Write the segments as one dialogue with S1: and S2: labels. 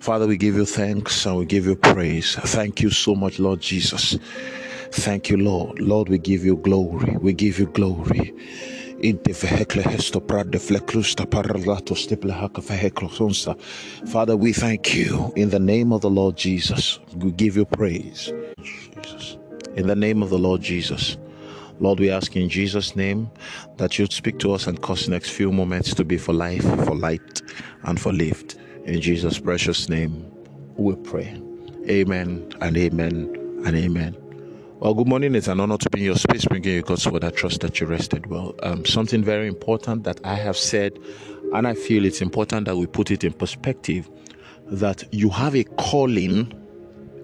S1: Father, we give you thanks and we give you praise. Thank you so much, Lord Jesus. Thank you, Lord. Lord, we give you glory. We give you glory. Father, we thank you in the name of the Lord Jesus. We give you praise. Jesus. In the name of the Lord Jesus. Lord, we ask in Jesus' name that you'd speak to us and cause the next few moments to be for life, for light, and for lift. In Jesus' precious name, we pray. Amen and amen and amen. Well, good morning. It's an honor to be in your space, bringing you God's word. I trust that you rested well. Um, something very important that I have said, and I feel it's important that we put it in perspective that you have a calling,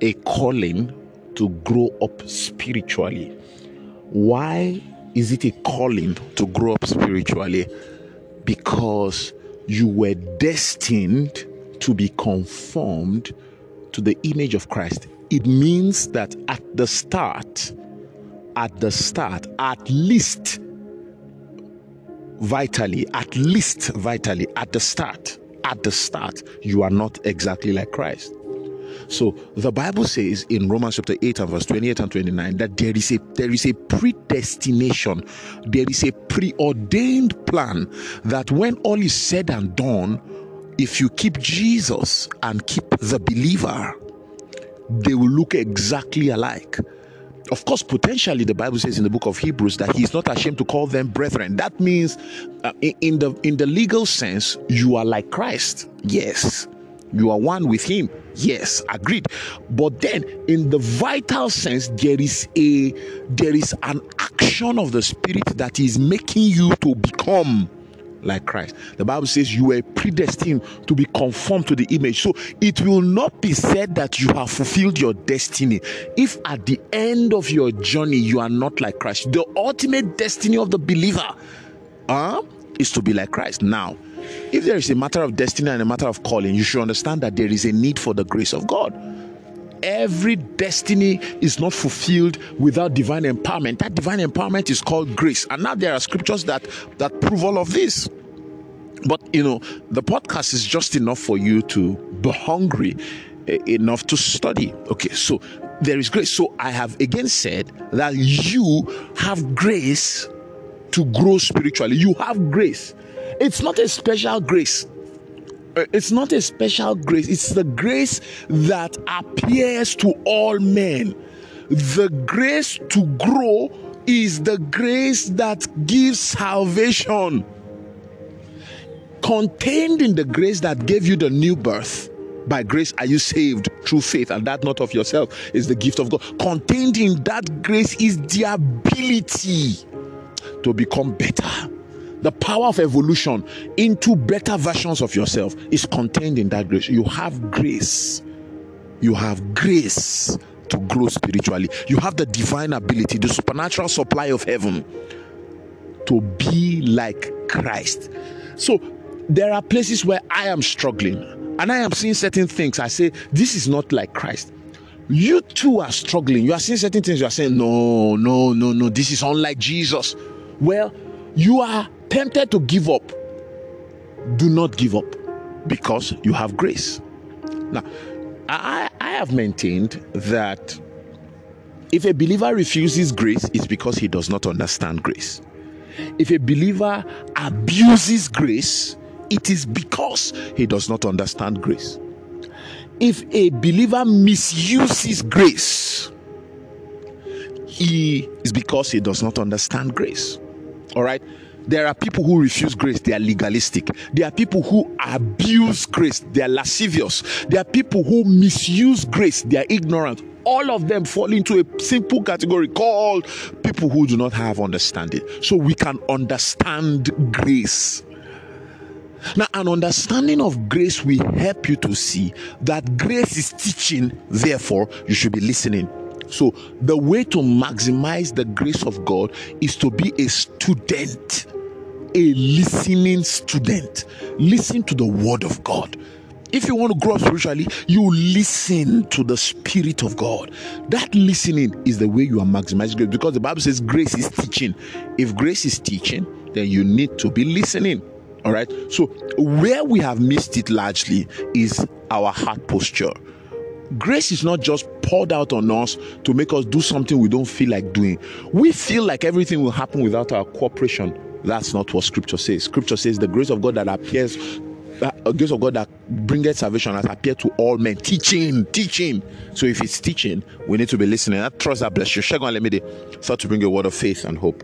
S1: a calling to grow up spiritually. Why is it a calling to grow up spiritually? Because you were destined to be conformed to the image of Christ it means that at the start, at the start, at least vitally, at least vitally, at the start, at the start, you are not exactly like Christ. So the Bible says in Romans chapter 8 and verse 28 and 29 that there is a there is a predestination, there is a preordained plan that when all is said and done, if you keep Jesus and keep the believer, they will look exactly alike. Of course, potentially, the Bible says in the book of Hebrews that He's not ashamed to call them brethren. That means, uh, in the in the legal sense, you are like Christ. Yes, you are one with Him. Yes, agreed. But then, in the vital sense, there is a there is an action of the Spirit that is making you to become like Christ. The Bible says you were predestined to be conformed to the image. So it will not be said that you have fulfilled your destiny if at the end of your journey you are not like Christ. The ultimate destiny of the believer uh, is to be like Christ. Now, if there is a matter of destiny and a matter of calling, you should understand that there is a need for the grace of God every destiny is not fulfilled without divine empowerment. That divine empowerment is called grace. And now there are scriptures that that prove all of this. But you know, the podcast is just enough for you to be hungry eh, enough to study. Okay, so there is grace. So I have again said that you have grace to grow spiritually. You have grace. It's not a special grace. It's not a special grace, it's the grace that appears to all men. The grace to grow is the grace that gives salvation. Contained in the grace that gave you the new birth, by grace are you saved through faith, and that not of yourself is the gift of God. Contained in that grace is the ability to become better the power of evolution into better versions of yourself is contained in that grace. You have grace. You have grace to grow spiritually. You have the divine ability, the supernatural supply of heaven to be like Christ. So there are places where I am struggling and I am seeing certain things. I say, This is not like Christ. You too are struggling. You are seeing certain things. You are saying, No, no, no, no, this is unlike Jesus. Well, you are tempted to give up, do not give up because you have grace. Now, I, I have maintained that if a believer refuses grace, it's because he does not understand grace. If a believer abuses grace, it is because he does not understand grace. If a believer misuses grace, he is because he does not understand grace. All right. There are people who refuse grace, they are legalistic. There are people who abuse grace, they are lascivious. There are people who misuse grace, they are ignorant. All of them fall into a simple category called people who do not have understanding. So we can understand grace. Now, an understanding of grace will help you to see that grace is teaching, therefore, you should be listening. So, the way to maximize the grace of God is to be a student a listening student. Listen to the word of God. If you want to grow spiritually, you listen to the Spirit of God. That listening is the way you are maximizing grace because the Bible says grace is teaching. If grace is teaching, then you need to be listening. All right. So, where we have missed it largely is our heart posture. Grace is not just poured out on us to make us do something we don't feel like doing. We feel like everything will happen without our cooperation. That's not what Scripture says. Scripture says the grace of God that appears, the uh, grace of God that bringeth salvation has appeared to all men. Teaching, teaching. So if it's teaching, we need to be listening. I trust that bless you. Let me start to bring a word of faith and hope.